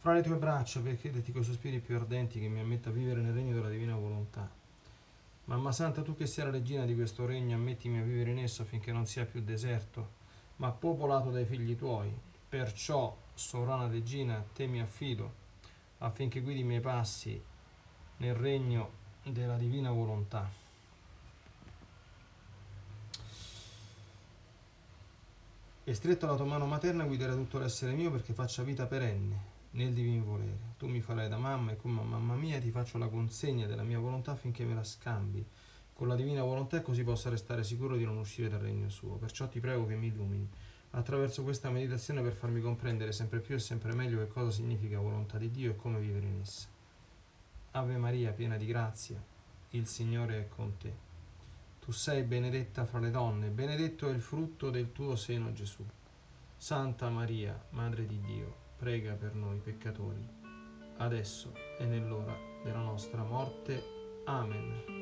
fra le tue braccia per chiederti con sospiri più ardenti che mi ammetta a vivere nel regno della divina volontà. Mamma Santa, tu che sei la regina di questo regno, ammettimi a vivere in esso affinché non sia più deserto, ma popolato dai figli tuoi. Perciò, sovrana regina, te mi affido, affinché guidi i miei passi nel regno della divina volontà. E stretto la tua mano materna guiderai tutto l'essere mio perché faccia vita perenne nel divin volere. Tu mi farai da mamma e come mamma mia ti faccio la consegna della mia volontà affinché me la scambi con la divina volontà così possa restare sicuro di non uscire dal regno suo. Perciò ti prego che mi illumini attraverso questa meditazione per farmi comprendere sempre più e sempre meglio che cosa significa volontà di Dio e come vivere in essa. Ave Maria, piena di grazia, il Signore è con te. Tu sei benedetta fra le donne, benedetto è il frutto del tuo seno Gesù. Santa Maria, Madre di Dio, prega per noi peccatori, adesso e nell'ora della nostra morte. Amen.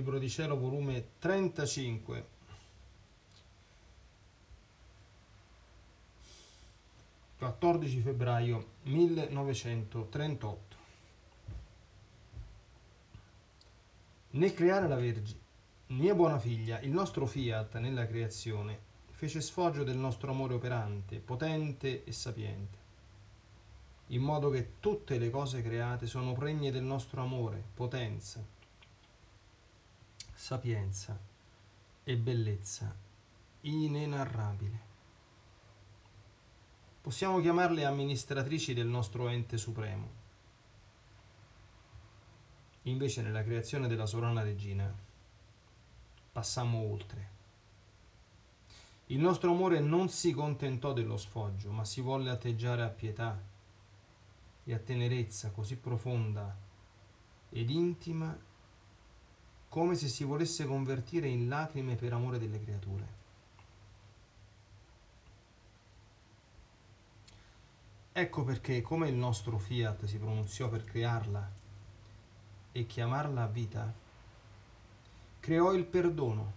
Libro di Cielo, volume 35. (14 febbraio 1938) Nel creare la Vergine, mia buona figlia, il nostro fiat nella creazione fece sfoggio del nostro amore operante, potente e sapiente, in modo che tutte le cose create sono pregne del nostro amore, potenza, sapienza e bellezza inenarrabile. Possiamo chiamarle amministratrici del nostro ente supremo. Invece nella creazione della sovrana regina passammo oltre. Il nostro amore non si contentò dello sfoggio, ma si volle atteggiare a pietà e a tenerezza così profonda ed intima come se si volesse convertire in lacrime per amore delle creature. Ecco perché, come il nostro fiat si pronunziò per crearla e chiamarla vita, creò il perdono,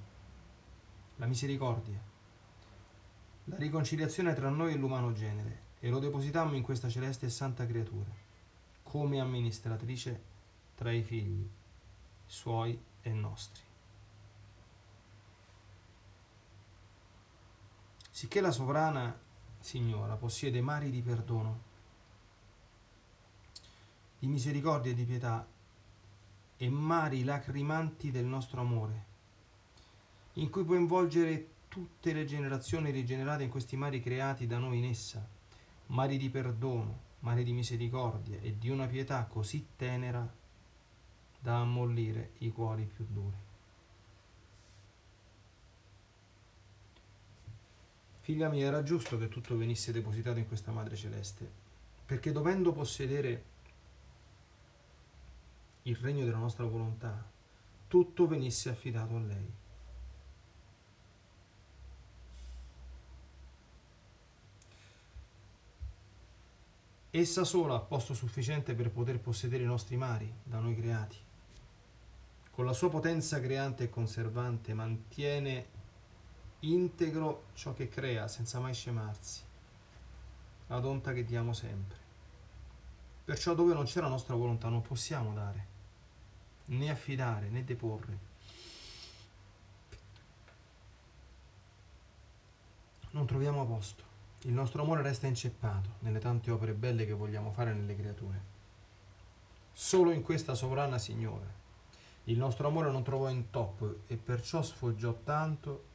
la misericordia, la riconciliazione tra noi e l'umano genere e lo depositammo in questa celeste e santa creatura, come amministratrice tra i figli suoi e nostri. Sicché la sovrana Signora possiede mari di perdono, di misericordia e di pietà e mari lacrimanti del nostro amore, in cui può involgere tutte le generazioni rigenerate in questi mari creati da noi in essa, mari di perdono, mari di misericordia e di una pietà così tenera da ammollire i cuori più duri. Figlia mia, era giusto che tutto venisse depositato in questa Madre Celeste, perché dovendo possedere il regno della nostra volontà, tutto venisse affidato a lei. Essa sola ha posto sufficiente per poter possedere i nostri mari, da noi creati. Con la sua potenza creante e conservante mantiene integro ciò che crea senza mai scemarsi, la onta che diamo sempre. Perciò dove non c'è la nostra volontà non possiamo dare, né affidare, né deporre. Non troviamo posto. Il nostro amore resta inceppato nelle tante opere belle che vogliamo fare nelle creature. Solo in questa sovrana Signore il nostro amore non trovò intoppo e perciò sfoggiò tanto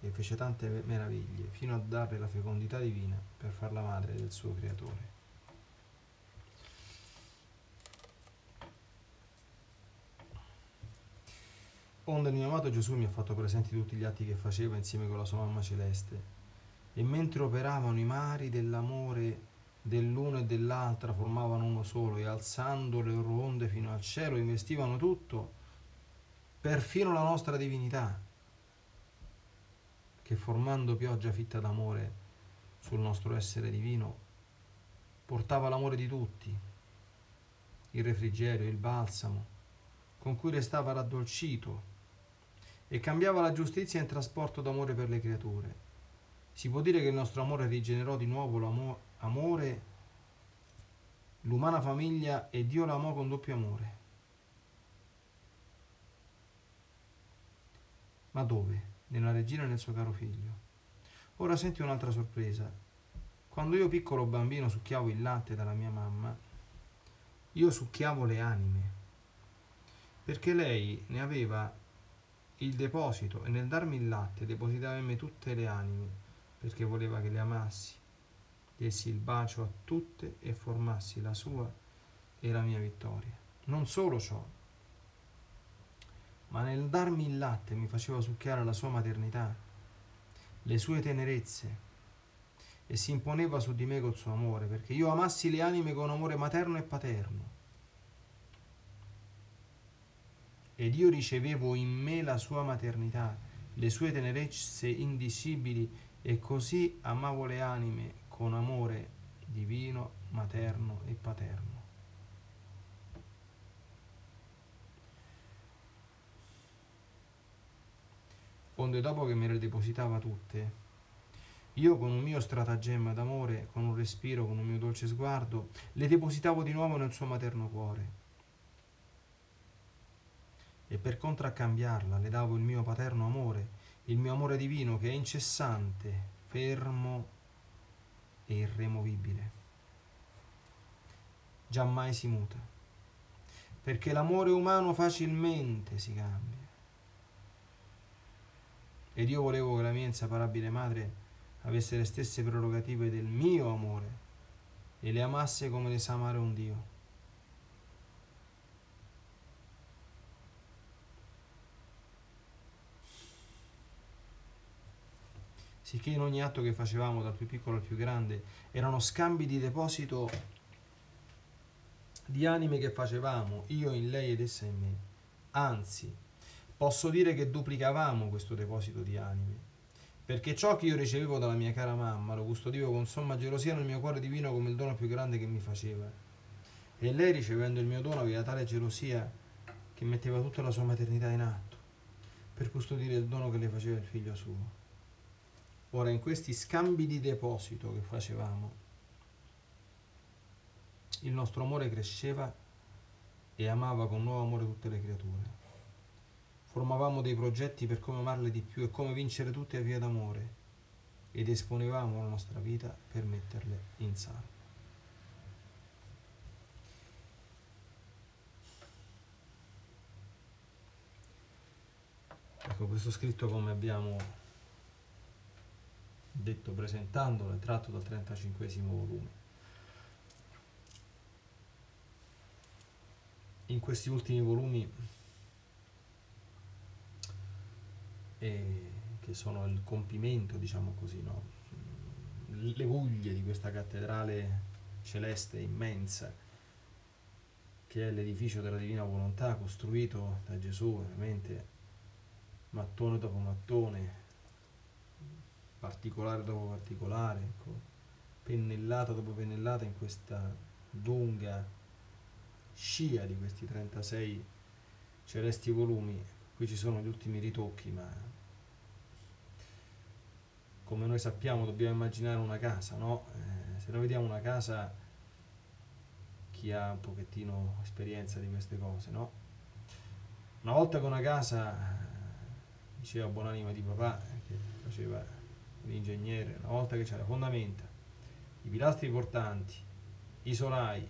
e fece tante meraviglie fino a darle la fecondità divina per farla madre del suo creatore. Onde il mio amato Gesù mi ha fatto presenti tutti gli atti che faceva insieme con la sua mamma celeste e mentre operavano i mari dell'amore dell'uno e dell'altra formavano uno solo e alzando le loro onde fino al cielo investivano tutto, perfino la nostra divinità che formando pioggia fitta d'amore sul nostro essere divino, portava l'amore di tutti, il refrigerio, il balsamo, con cui restava raddolcito e cambiava la giustizia in trasporto d'amore per le creature. Si può dire che il nostro amore rigenerò di nuovo l'amore, l'umana famiglia e Dio l'amò con doppio amore. Ma dove? nella regina e nel suo caro figlio. Ora senti un'altra sorpresa. Quando io piccolo bambino succhiavo il latte dalla mia mamma, io succhiavo le anime, perché lei ne aveva il deposito e nel darmi il latte depositava in me tutte le anime, perché voleva che le amassi, dessi il bacio a tutte e formassi la sua e la mia vittoria. Non solo ciò, ma nel darmi il latte mi faceva succhiare la sua maternità, le sue tenerezze, e si imponeva su di me col suo amore, perché io amassi le anime con amore materno e paterno. Ed io ricevevo in me la sua maternità, le sue tenerezze indicibili, e così amavo le anime con amore divino, materno e paterno. Onde dopo che me le depositava tutte, io con un mio stratagemma d'amore, con un respiro, con un mio dolce sguardo, le depositavo di nuovo nel suo materno cuore. E per contraccambiarla le davo il mio paterno amore, il mio amore divino che è incessante, fermo e irremovibile. Giammai si muta, perché l'amore umano facilmente si cambia ed io volevo che la mia inseparabile madre avesse le stesse prerogative del mio amore e le amasse come le sa amare un Dio. Sicché in ogni atto che facevamo, dal più piccolo al più grande, erano scambi di deposito di anime che facevamo, io in lei ed essa in me. Anzi, posso dire che duplicavamo questo deposito di anime, perché ciò che io ricevevo dalla mia cara mamma lo custodivo con somma gelosia nel mio cuore divino come il dono più grande che mi faceva. E lei, ricevendo il mio dono, aveva tale gelosia che metteva tutta la sua maternità in atto per custodire il dono che le faceva il figlio suo. Ora, in questi scambi di deposito che facevamo, il nostro amore cresceva e amava con nuovo amore tutte le creature. Formavamo dei progetti per come amarle di più e come vincere tutte a via d'amore ed esponevamo la nostra vita per metterle in salvo. Ecco, questo scritto come abbiamo detto presentandolo è tratto dal 35 volume. In questi ultimi volumi, eh, che sono il compimento, diciamo così, no? le vuglie di questa cattedrale celeste immensa, che è l'edificio della divina volontà costruito da Gesù, veramente mattone dopo mattone, particolare dopo particolare, ecco, pennellata dopo pennellata in questa lunga scia di questi 36 celesti volumi. Qui ci sono gli ultimi ritocchi, ma come noi sappiamo dobbiamo immaginare una casa, no? Eh, se noi vediamo una casa, chi ha un pochettino esperienza di queste cose, no? Una volta che una casa, diceva buonanima di papà, eh, che faceva l'ingegnere, una volta che c'è la fondamenta, i pilastri portanti, i solai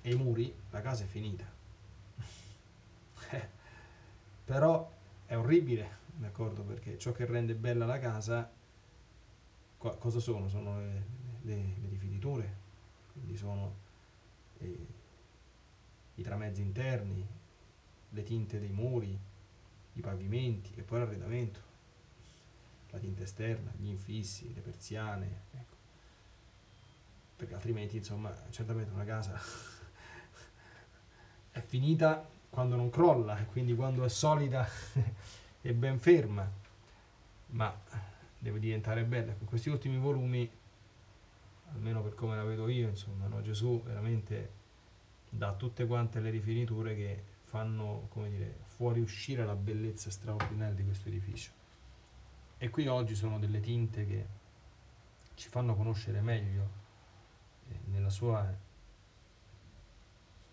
e i muri, la casa è finita. Però è orribile, d'accordo? Perché ciò che rende bella la casa, cosa sono? Sono le, le, le rifiniture, quindi sono eh, i tramezzi interni, le tinte dei muri, i pavimenti e poi l'arredamento la tinta esterna, gli infissi, le persiane, ecco. perché altrimenti insomma certamente una casa è finita quando non crolla e quindi quando è solida e ben ferma, ma deve diventare bella. Con questi ultimi volumi, almeno per come la vedo io, insomma, no? Gesù veramente dà tutte quante le rifiniture che fanno, come dire, fuoriuscire la bellezza straordinaria di questo edificio. E qui oggi sono delle tinte che ci fanno conoscere meglio eh, nella sua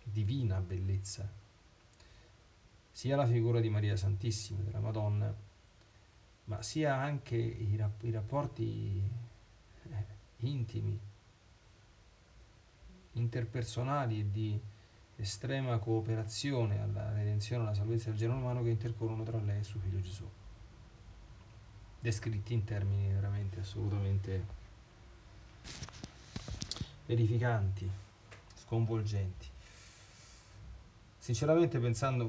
divina bellezza sia la figura di Maria Santissima, della Madonna, ma sia anche i, rap- i rapporti eh, intimi, interpersonali e di estrema cooperazione alla redenzione e alla salvezza del genere umano che intercorrono tra lei e suo figlio Gesù descritti in termini veramente assolutamente verificanti, sconvolgenti. Sinceramente pensando,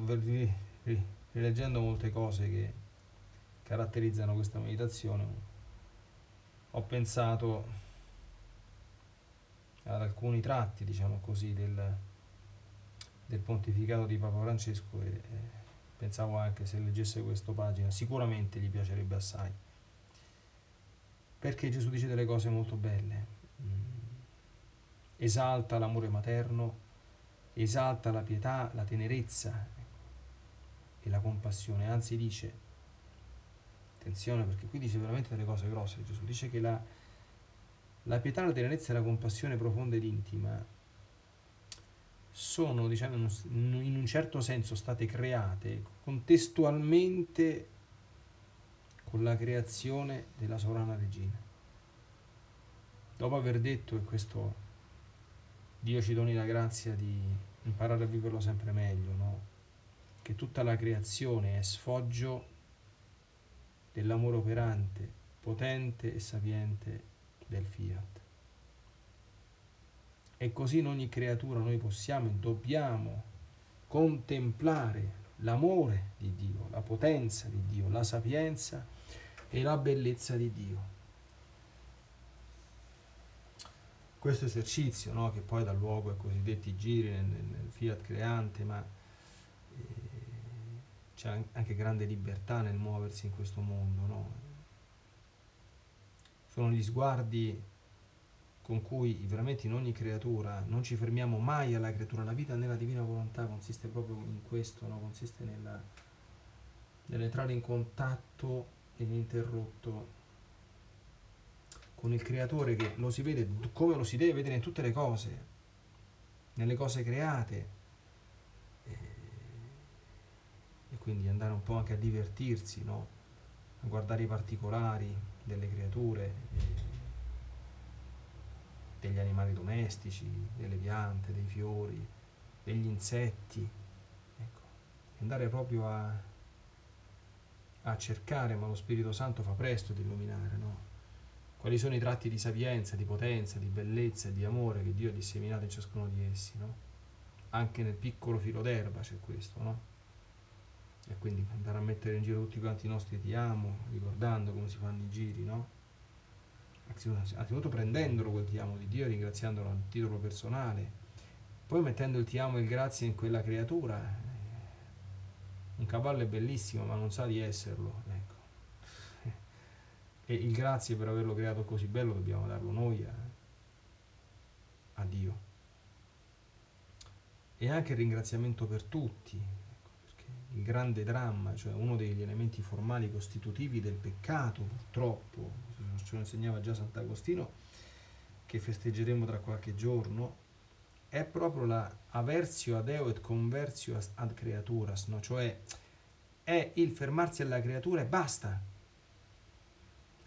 rileggendo molte cose che caratterizzano questa meditazione, ho pensato ad alcuni tratti, diciamo così, del, del pontificato di Papa Francesco e pensavo anche se leggesse questa pagina, sicuramente gli piacerebbe assai. Perché Gesù dice delle cose molto belle. Mm. Esalta l'amore materno, esalta la pietà, la tenerezza e la compassione. Anzi dice, attenzione perché qui dice veramente delle cose grosse Gesù, dice che la, la pietà, la tenerezza e la compassione profonda ed intima sono, diciamo, in un certo senso state create contestualmente con la creazione della sovrana regina. Dopo aver detto, e questo Dio ci doni la grazia di imparare a viverlo sempre meglio, no? che tutta la creazione è sfoggio dell'amore operante, potente e sapiente del fiat. E così in ogni creatura noi possiamo e dobbiamo contemplare l'amore di Dio, la potenza di Dio, la sapienza e la bellezza di Dio. Questo esercizio no? che poi dà luogo ai cosiddetti giri nel, nel- fiat creante, ma eh, c'è an- anche grande libertà nel muoversi in questo mondo. no? Sono gli sguardi con cui veramente in ogni creatura non ci fermiamo mai alla creatura. La vita nella divina volontà consiste proprio in questo, no? consiste nella, nell'entrare in contatto ininterrotto con il creatore che lo si vede come lo si deve vedere in tutte le cose, nelle cose create. E, quindi andare un po' anche a divertirsi, no? a guardare i particolari delle creature. degli animali domestici, delle piante, dei fiori, degli insetti. Ecco, andare proprio a, a cercare, ma lo Spirito Santo fa presto ad illuminare, no? Quali sono i tratti di sapienza, di potenza, di bellezza e di amore che Dio ha disseminato in ciascuno di essi, no? Anche nel piccolo filo d'erba c'è questo, no? E quindi andare a mettere in giro tutti quanti i nostri ti amo, ricordando come si fanno i giri, no? anzitutto prendendolo quel ti amo di Dio, ringraziandolo a titolo personale, poi mettendo il ti amo e il grazie in quella creatura. Un cavallo è bellissimo, ma non sa di esserlo. E il grazie per averlo creato così bello dobbiamo darlo noi a, a Dio. E anche il ringraziamento per tutti, ecco, perché il grande dramma, cioè uno degli elementi formali costitutivi del peccato, purtroppo, ce lo insegnava già Sant'Agostino, che festeggeremo tra qualche giorno, è proprio la aversio ad eo et conversio ad creaturas, no? cioè è il fermarsi alla creatura e basta.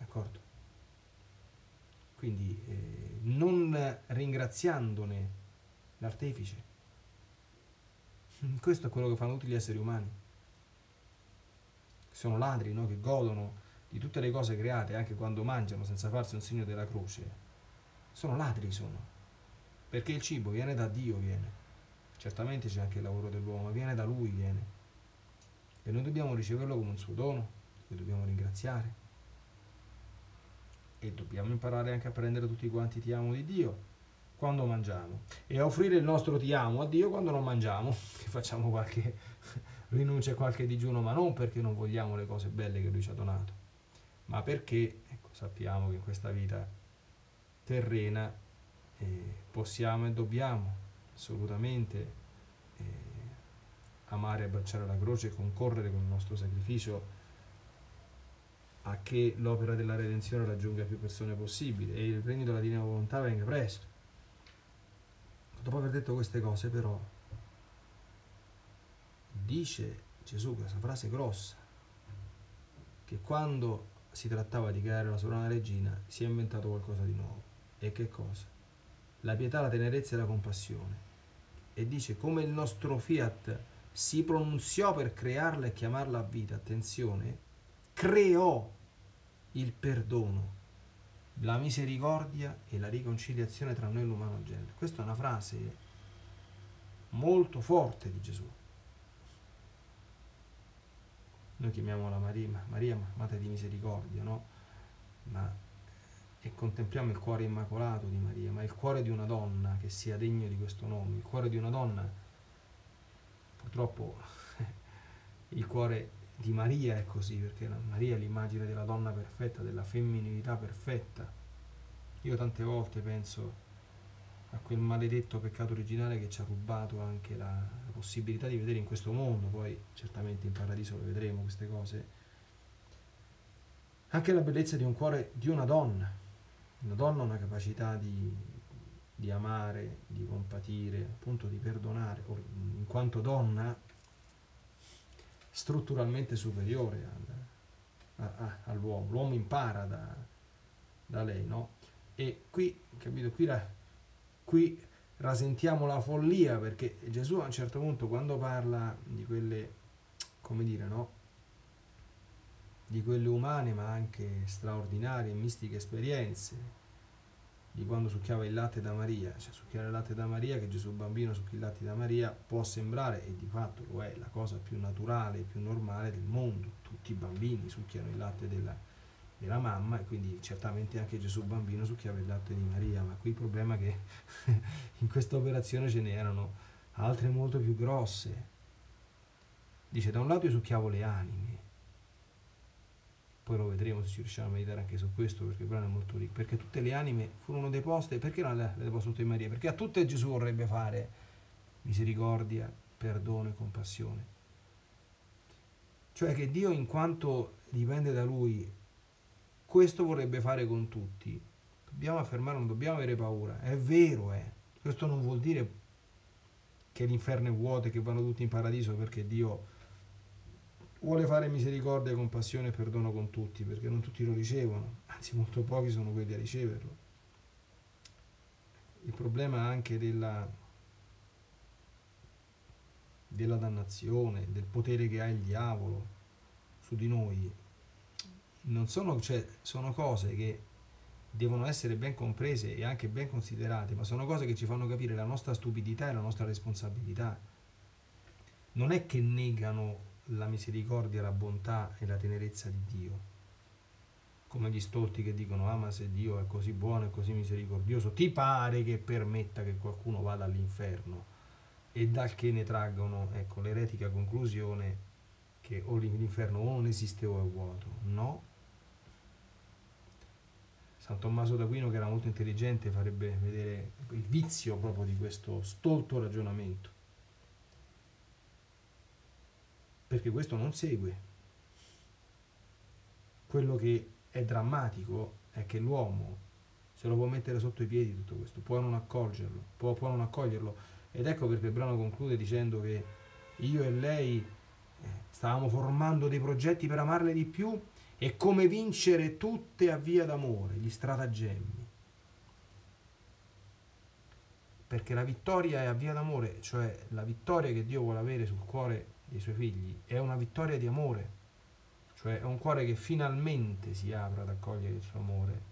D'accordo? Quindi eh, non ringraziandone l'artefice. Questo è quello che fanno tutti gli esseri umani. Sono ladri, no? che godono di tutte le cose create, anche quando mangiano senza farsi un segno della croce, sono ladri, sono. Perché il cibo viene da Dio, viene. Certamente c'è anche il lavoro dell'uomo, viene da Lui, viene. E noi dobbiamo riceverlo come un suo dono, che dobbiamo ringraziare. E dobbiamo imparare anche a prendere tutti quanti ti amo di Dio quando mangiamo. E a offrire il nostro ti amo a Dio quando non mangiamo, che facciamo qualche rinuncia a qualche digiuno, ma non perché non vogliamo le cose belle che Lui ci ha donato, ma perché ecco, sappiamo che in questa vita terrena eh, possiamo e dobbiamo assolutamente eh, amare e abbracciare la croce e concorrere con il nostro sacrificio a che l'opera della redenzione raggiunga più persone possibile e il regno della divina volontà venga presto. Dopo aver detto queste cose però dice Gesù questa frase grossa che quando si trattava di creare la sovrana regina, si è inventato qualcosa di nuovo. E che cosa? La pietà, la tenerezza e la compassione. E dice come il nostro fiat si pronunziò per crearla e chiamarla a vita, attenzione, creò il perdono, la misericordia e la riconciliazione tra noi e l'umano genere. Questa è una frase molto forte di Gesù. Noi chiamiamola Maria, Maria Madre di Misericordia, no? Ma, e contempliamo il cuore immacolato di Maria, ma il cuore di una donna che sia degno di questo nome, il cuore di una donna, purtroppo il cuore di Maria è così, perché Maria è l'immagine della donna perfetta, della femminilità perfetta. Io tante volte penso a quel maledetto peccato originale che ci ha rubato anche la, possibilità di vedere in questo mondo, poi certamente in paradiso lo vedremo queste cose, anche la bellezza di un cuore di una donna. Una donna ha una capacità di, di amare, di compatire, appunto di perdonare, in quanto donna strutturalmente superiore al, a, a, all'uomo. L'uomo impara da, da lei, no? E qui, capito, qui la, qui rasentiamo la follia perché Gesù a un certo punto quando parla di quelle, come dire, no? Di quelle umane ma anche straordinarie mistiche esperienze, di quando succhiava il latte da Maria, cioè succhiare il latte da Maria, che Gesù bambino succhi il latte da Maria, può sembrare, e di fatto lo è, la cosa più naturale più normale del mondo. Tutti i bambini succhiano il latte della, della mamma e quindi certamente anche Gesù bambino succhiava il latte di Maria, ma qui il problema è che in questa operazione ce n'erano altre molto più grosse. Dice, da un lato io succhiavo le anime, poi lo vedremo se ci riusciamo a meditare anche su questo perché il brano è molto ricco, perché tutte le anime furono deposte, perché non le, le deposto tutte in Maria? Perché a tutte Gesù vorrebbe fare misericordia, perdono e compassione. Cioè che Dio in quanto dipende da Lui, questo vorrebbe fare con tutti. Dobbiamo affermare, non dobbiamo avere paura, è vero, eh. Questo non vuol dire che l'inferno è vuoto e che vanno tutti in paradiso perché Dio vuole fare misericordia, compassione e perdono con tutti, perché non tutti lo ricevono, anzi molto pochi sono quelli a riceverlo. Il problema anche della, della dannazione, del potere che ha il diavolo su di noi, non sono, cioè, sono cose che devono essere ben comprese e anche ben considerate, ma sono cose che ci fanno capire la nostra stupidità e la nostra responsabilità. Non è che negano la misericordia, la bontà e la tenerezza di Dio. Come gli stolti che dicono, ah ma se Dio è così buono e così misericordioso, ti pare che permetta che qualcuno vada all'inferno e dal che ne traggono ecco, l'eretica conclusione che o l'inferno o non esiste o è vuoto. No. San Tommaso d'Aquino, che era molto intelligente, farebbe vedere il vizio proprio di questo stolto ragionamento. Perché questo non segue. Quello che è drammatico è che l'uomo se lo può mettere sotto i piedi tutto questo, può non accorgerlo, può, può non accoglierlo. Ed ecco perché il brano conclude dicendo che io e lei eh, stavamo formando dei progetti per amarle di più e come vincere tutte a via d'amore, gli stratagemmi. Perché la vittoria è a via d'amore, cioè la vittoria che Dio vuole avere sul cuore dei suoi figli è una vittoria di amore, cioè è un cuore che finalmente si apre ad accogliere il suo amore,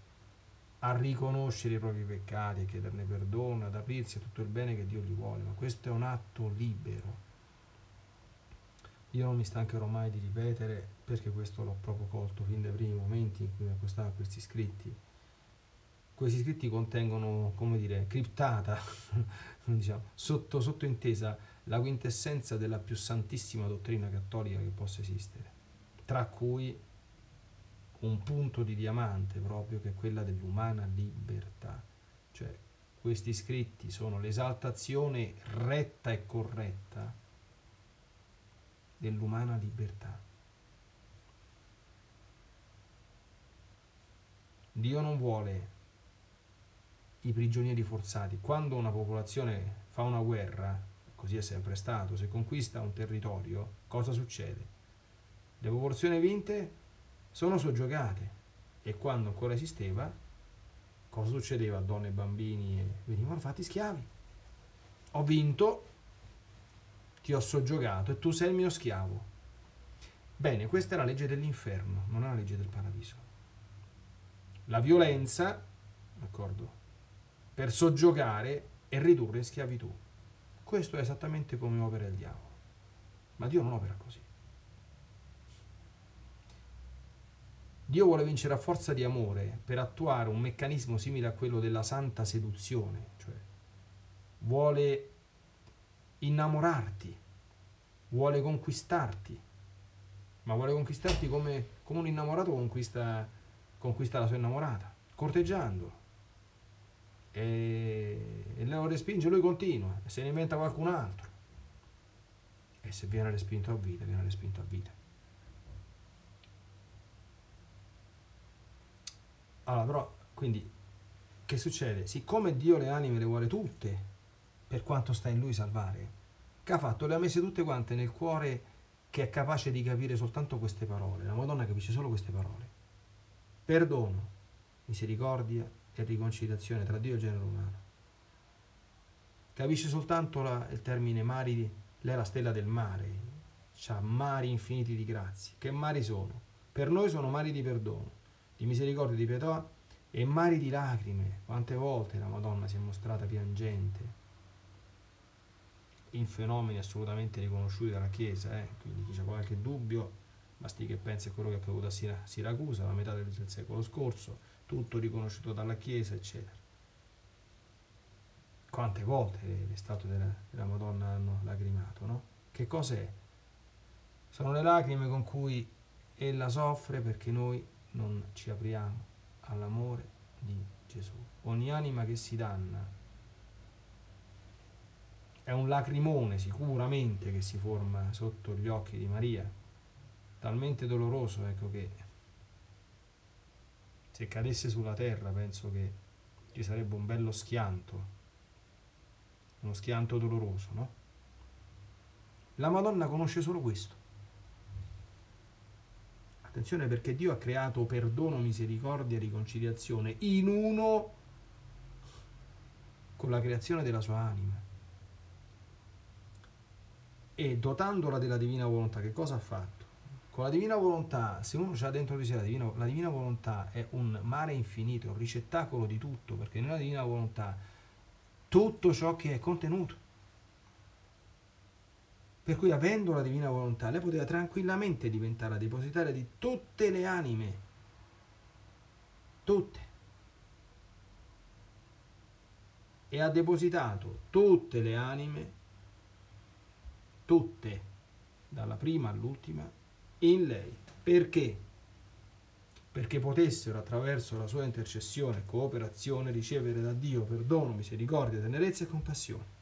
a riconoscere i propri peccati, a chiederne perdono, ad aprirsi a tutto il bene che Dio gli vuole, ma questo è un atto libero. Io non mi stancherò mai di ripetere, perché questo l'ho proprio colto fin dai primi momenti in cui mi accostavo a questi scritti. Questi scritti contengono, come dire, criptata, diciamo, sotto, sottointesa la quintessenza della più santissima dottrina cattolica che possa esistere, tra cui un punto di diamante proprio che è quella dell'umana libertà. Cioè questi scritti sono l'esaltazione retta e corretta dell'umana libertà. Dio non vuole i prigionieri forzati. Quando una popolazione fa una guerra, così è sempre stato, se conquista un territorio, cosa succede? Le popolazioni vinte sono soggiogate e quando ancora esisteva, cosa succedeva donne e bambini? Venivano fatti schiavi. Ho vinto, ti ho soggiogato e tu sei il mio schiavo. Bene, questa è la legge dell'inferno, non è la legge del paradiso. La violenza, d'accordo, per soggiogare e ridurre in schiavitù. Questo è esattamente come opera il diavolo. Ma Dio non opera così. Dio vuole vincere a forza di amore per attuare un meccanismo simile a quello della santa seduzione, cioè vuole innamorarti, vuole conquistarti, ma vuole conquistarti come, come un innamorato conquista, conquista la sua innamorata, corteggiando, e, e lo respinge, lui continua e se ne inventa qualcun altro. E se viene respinto a vita, viene respinto a vita. Allora, però, quindi, che succede? Siccome Dio le anime le vuole tutte, per quanto sta in lui salvare, che ha fatto? Le ha messe tutte quante nel cuore che è capace di capire soltanto queste parole. La Madonna capisce solo queste parole. Perdono, misericordia, e riconciliazione tra Dio e genere umano. Capisce soltanto la, il termine mari, lei è la stella del mare, ha mari infiniti di grazie. Che mari sono? Per noi sono mari di perdono, di misericordia, di pietà e mari di lacrime. Quante volte la Madonna si è mostrata piangente in fenomeni assolutamente riconosciuti dalla Chiesa, eh? quindi chi ha qualche dubbio Basti che pensi a quello che è accaduto a Sira- Siracusa, la metà del secolo scorso, tutto riconosciuto dalla Chiesa, eccetera. Quante volte le, statue della, della Madonna hanno lacrimato, no? Che cos'è? Sono le lacrime con cui ella soffre perché noi non ci apriamo all'amore di Gesù. Ogni anima che si danna è un lacrimone sicuramente che si forma sotto gli occhi di Maria, talmente doloroso ecco che se cadesse sulla terra penso che ci sarebbe un bello schianto, uno schianto doloroso, no? La Madonna conosce solo questo. Attenzione perché Dio ha creato perdono, misericordia e riconciliazione in uno con la creazione della sua anima. E dotandola della divina volontà, che cosa ha fatto? Con la divina volontà, se uno ha dentro di sé la divina, la divina volontà è un mare infinito, un ricettacolo di tutto, perché nella divina volontà tutto ciò che è contenuto. Per cui avendo la divina volontà, lei poteva tranquillamente diventare la depositaria di tutte le anime. Tutte. E ha depositato tutte le anime, tutte, dalla prima all'ultima, in lei. Perché? Perché potessero attraverso la sua intercessione e cooperazione ricevere da Dio perdono, misericordia, tenerezza e compassione.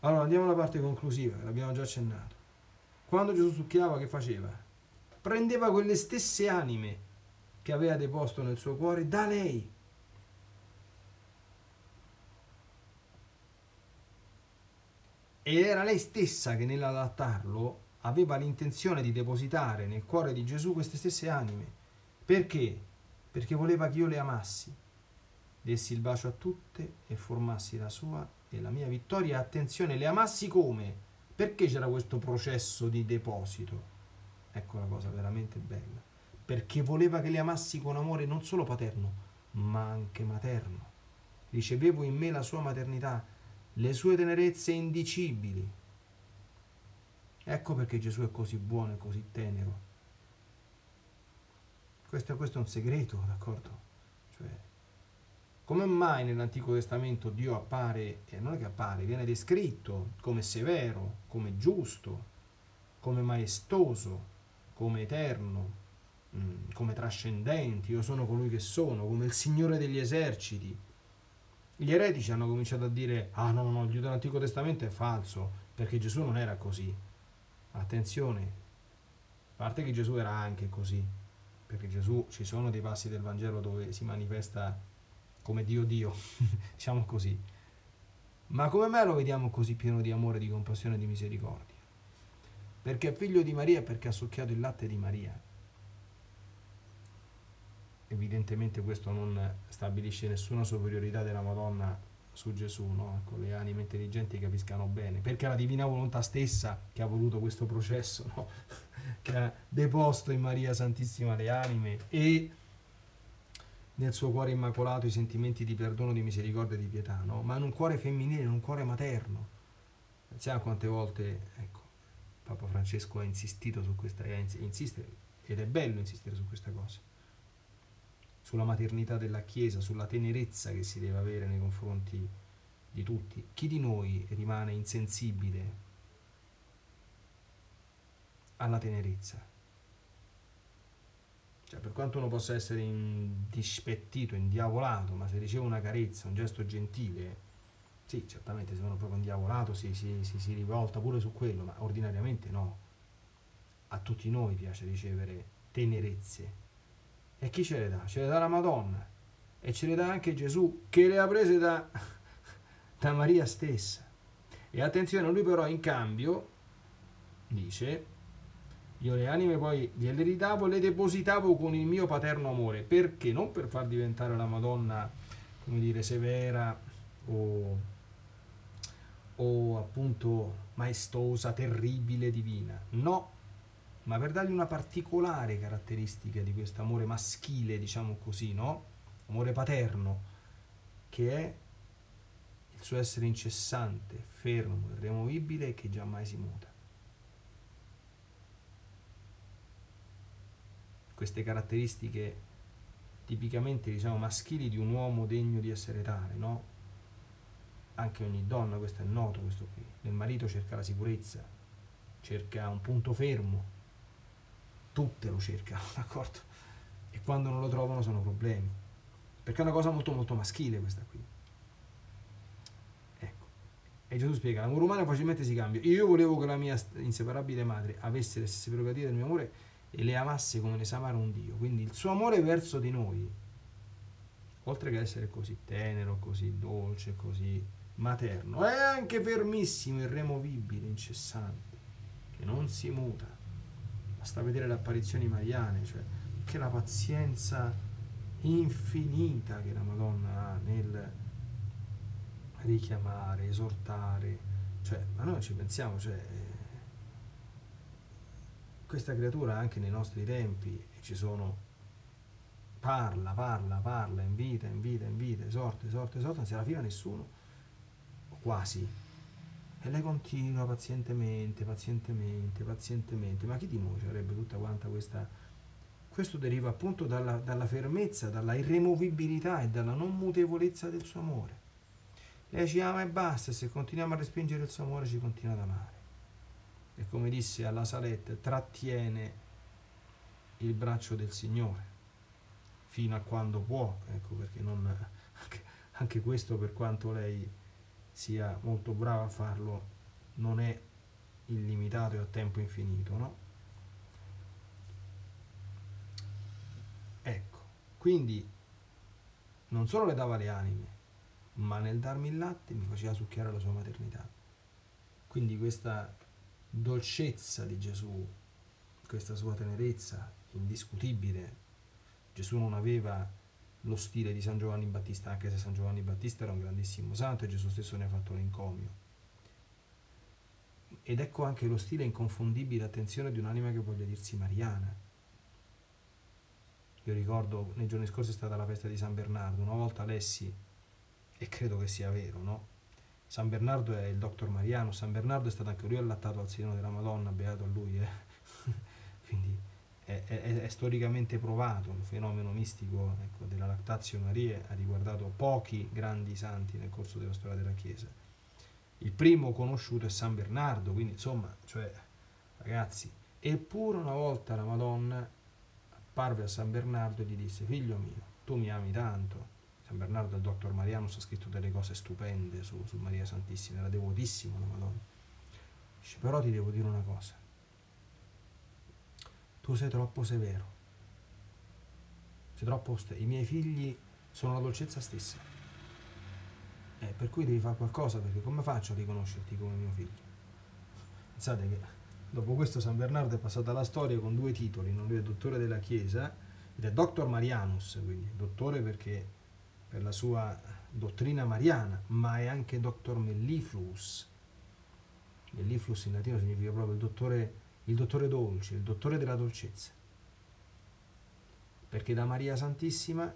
Allora andiamo alla parte conclusiva, che l'abbiamo già accennato. Quando Gesù succhiava, che faceva? Prendeva quelle stesse anime che aveva deposto nel suo cuore da lei. E era lei stessa che nell'adattarlo aveva l'intenzione di depositare nel cuore di Gesù queste stesse anime. Perché? Perché voleva che io le amassi, dessi il bacio a tutte e formassi la sua e la mia vittoria, attenzione, le amassi come? Perché c'era questo processo di deposito? Ecco la cosa veramente bella. Perché voleva che le amassi con amore non solo paterno, ma anche materno. Ricevevo in me la sua maternità, le sue tenerezze indicibili. Ecco perché Gesù è così buono e così tenero. Questo, questo è un segreto, d'accordo? Cioè, come mai nell'Antico Testamento Dio appare, e non è che appare, viene descritto come severo, come giusto, come maestoso, come eterno, mm, come trascendente, io sono colui che sono, come il Signore degli eserciti. Gli eretici hanno cominciato a dire, ah no, no, il Dio dell'Antico Testamento è falso, perché Gesù non era così. Attenzione, a parte che Gesù era anche così, perché Gesù ci sono dei passi del Vangelo dove si manifesta come Dio Dio, diciamo così. Ma come mai lo vediamo così pieno di amore, di compassione e di misericordia? Perché è figlio di Maria perché ha succhiato il latte di Maria. Evidentemente questo non stabilisce nessuna superiorità della Madonna su Gesù, no? Ecco, le anime intelligenti capiscano bene, perché è la divina volontà stessa che ha voluto questo processo, no? che ha deposto in Maria Santissima le anime e nel suo cuore immacolato i sentimenti di perdono, di misericordia e di pietà, no? ma in un cuore femminile, in un cuore materno. Pensiamo quante volte ecco, Papa Francesco ha insistito su questa, insiste, ed è bello insistere su questa cosa, sulla maternità della Chiesa, sulla tenerezza che si deve avere nei confronti di tutti. Chi di noi rimane insensibile alla tenerezza? Cioè, per quanto uno possa essere indispettito, indiavolato, ma se riceve una carezza, un gesto gentile, sì, certamente se uno è proprio indiavolato si, si, si, si rivolta pure su quello, ma ordinariamente no. A tutti noi piace ricevere tenerezze. E chi ce le dà? Ce le dà la Madonna. E ce le dà anche Gesù, che le ha prese da, da Maria stessa. E attenzione, lui però in cambio dice io le anime poi gliele ridavo le depositavo con il mio paterno amore. Perché? Non per far diventare la Madonna, come dire, severa o, o appunto maestosa, terribile, divina. No, ma per dargli una particolare caratteristica di questo amore maschile, diciamo così, no? Amore paterno, che è il suo essere incessante, fermo, irremovibile e che giammai si muta. Queste caratteristiche tipicamente diciamo maschili di un uomo degno di essere tale, no? Anche ogni donna, questo è noto, questo qui. Nel marito cerca la sicurezza, cerca un punto fermo, tutte lo cercano, d'accordo? E quando non lo trovano sono problemi. Perché è una cosa molto molto maschile questa qui. Ecco. E Gesù spiega, l'amore umano facilmente si cambia. Io volevo che la mia inseparabile madre avesse le stesse prerogative del mio amore e le amasse come ne sa amare un Dio. Quindi il suo amore verso di noi, oltre che essere così tenero, così dolce, così materno, è anche fermissimo, irremovibile, incessante, che non si muta. Basta vedere le apparizioni mariane, cioè che la pazienza infinita che la Madonna ha nel richiamare, esortare, cioè, ma noi ci pensiamo, cioè, questa creatura anche nei nostri tempi ci sono parla, parla, parla, invita, invita, invita, esorta, esorta, esorta, non si alla fine nessuno, o quasi. E lei continua pazientemente, pazientemente, pazientemente. Ma chi di noi avrebbe tutta quanta questa... Questo deriva appunto dalla, dalla fermezza, dalla irremovibilità e dalla non mutevolezza del suo amore. Lei ci ama e basta, se continuiamo a respingere il suo amore ci continua ad amare e come disse alla Salette, trattiene il braccio del Signore fino a quando può, ecco perché non, anche questo per quanto lei sia molto brava a farlo non è illimitato e a tempo infinito, no? Ecco, quindi non solo le dava le anime, ma nel darmi il latte mi faceva succhiare la sua maternità. Quindi questa dolcezza di Gesù, questa sua tenerezza indiscutibile. Gesù non aveva lo stile di San Giovanni Battista, anche se San Giovanni Battista era un grandissimo santo e Gesù stesso ne ha fatto l'encomio. Ed ecco anche lo stile inconfondibile, attenzione, di un'anima che voglia dirsi mariana. Io ricordo, nei giorni scorsi è stata la festa di San Bernardo, una volta lessi, e credo che sia vero, no? San Bernardo è il dottor Mariano, San Bernardo è stato anche lui allattato al seno della Madonna, beato a lui, eh? quindi è, è, è, storicamente provato, il fenomeno mistico ecco, della lactatio Maria ha riguardato pochi grandi santi nel corso della storia della Chiesa. Il primo conosciuto è San Bernardo, quindi insomma, cioè, ragazzi, eppure una volta la Madonna apparve a San Bernardo e gli disse, figlio mio, tu mi ami tanto, San Bernardo il dottor Marianus ha scritto delle cose stupende su, su Maria Santissima, era devotissimo la Madonna. Dice, però ti devo dire una cosa, tu sei troppo severo, sei troppo st- i miei figli sono la dolcezza stessa, eh, per cui devi fare qualcosa, perché come faccio a riconoscerti come mio figlio? Pensate che dopo questo San Bernardo è passato alla storia con due titoli, non lui è dottore della Chiesa, ed è Dr. Marianus, quindi dottore perché per la sua dottrina mariana, ma è anche Dr. Mellifluus. Mellifluus in latino significa proprio il dottore, il dottore dolce, il dottore della dolcezza. Perché da Maria Santissima,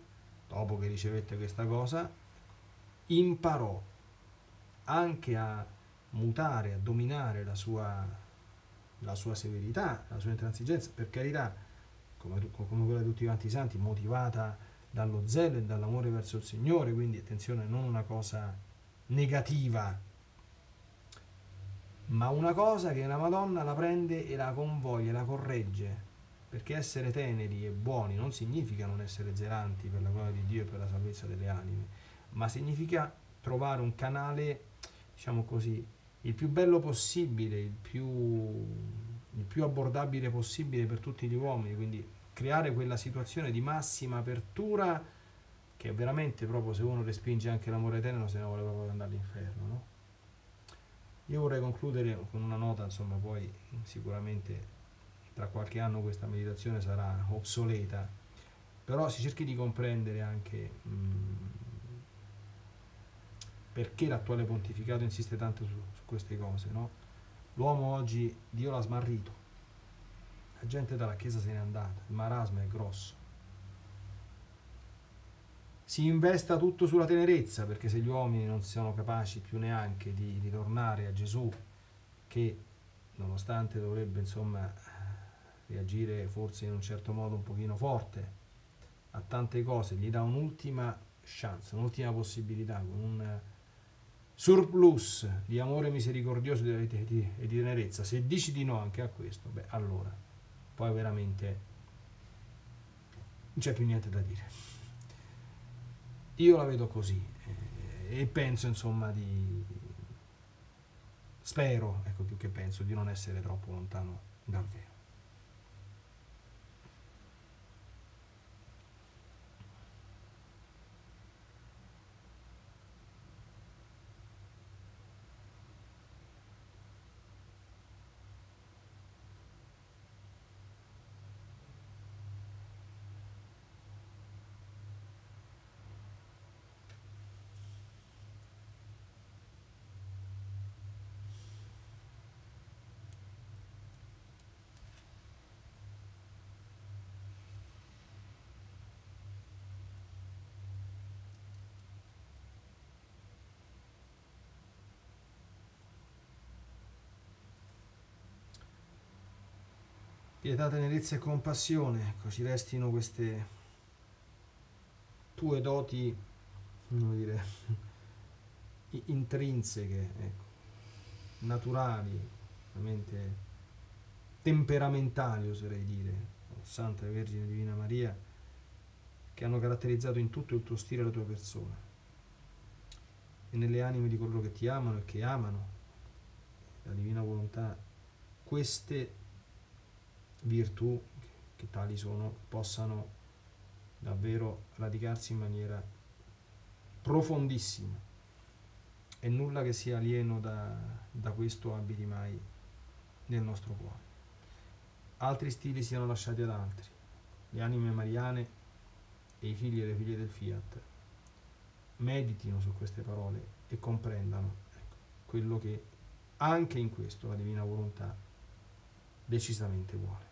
dopo che ricevette questa cosa, imparò anche a mutare, a dominare la sua, la sua severità, la sua intransigenza, per carità, come, come quella di tutti quanti i santi, motivata dallo zelo e dall'amore verso il Signore, quindi attenzione, non una cosa negativa, ma una cosa che la Madonna la prende e la convoglia, la corregge, perché essere teneri e buoni non significa non essere zelanti per la gloria di Dio e per la salvezza delle anime, ma significa trovare un canale, diciamo così, il più bello possibile, il più, il più abbordabile possibile per tutti gli uomini, quindi creare quella situazione di massima apertura che veramente proprio se uno respinge anche l'amore eterno se ne vuole proprio andare all'inferno no? Io vorrei concludere con una nota insomma poi sicuramente tra qualche anno questa meditazione sarà obsoleta però si cerchi di comprendere anche mh, mm, perché l'attuale pontificato insiste tanto su, su queste cose no? l'uomo oggi Dio l'ha smarrito la gente dalla chiesa se n'è andata, il marasma è grosso. Si investa tutto sulla tenerezza, perché se gli uomini non sono capaci più neanche di ritornare a Gesù, che nonostante dovrebbe insomma reagire forse in un certo modo un pochino forte a tante cose, gli dà un'ultima chance, un'ultima possibilità, con un surplus di amore misericordioso e di tenerezza. Se dici di no anche a questo, beh, allora poi veramente non c'è più niente da dire. Io la vedo così eh, e penso insomma di... spero, ecco più che penso, di non essere troppo lontano dal vero. Pietà, tenerezza e compassione, ecco, ci restino queste tue doti, come dire, intrinseche, ecco, naturali, veramente temperamentali, oserei dire, Santa Vergine Divina Maria, che hanno caratterizzato in tutto il tuo stile la tua persona. E nelle anime di coloro che ti amano e che amano la divina volontà, queste virtù che tali sono possano davvero radicarsi in maniera profondissima e nulla che sia alieno da, da questo abiti mai nel nostro cuore. Altri stili siano lasciati ad altri, le anime mariane e i figli e le figlie del fiat meditino su queste parole e comprendano ecco, quello che anche in questo la divina volontà decisamente vuole.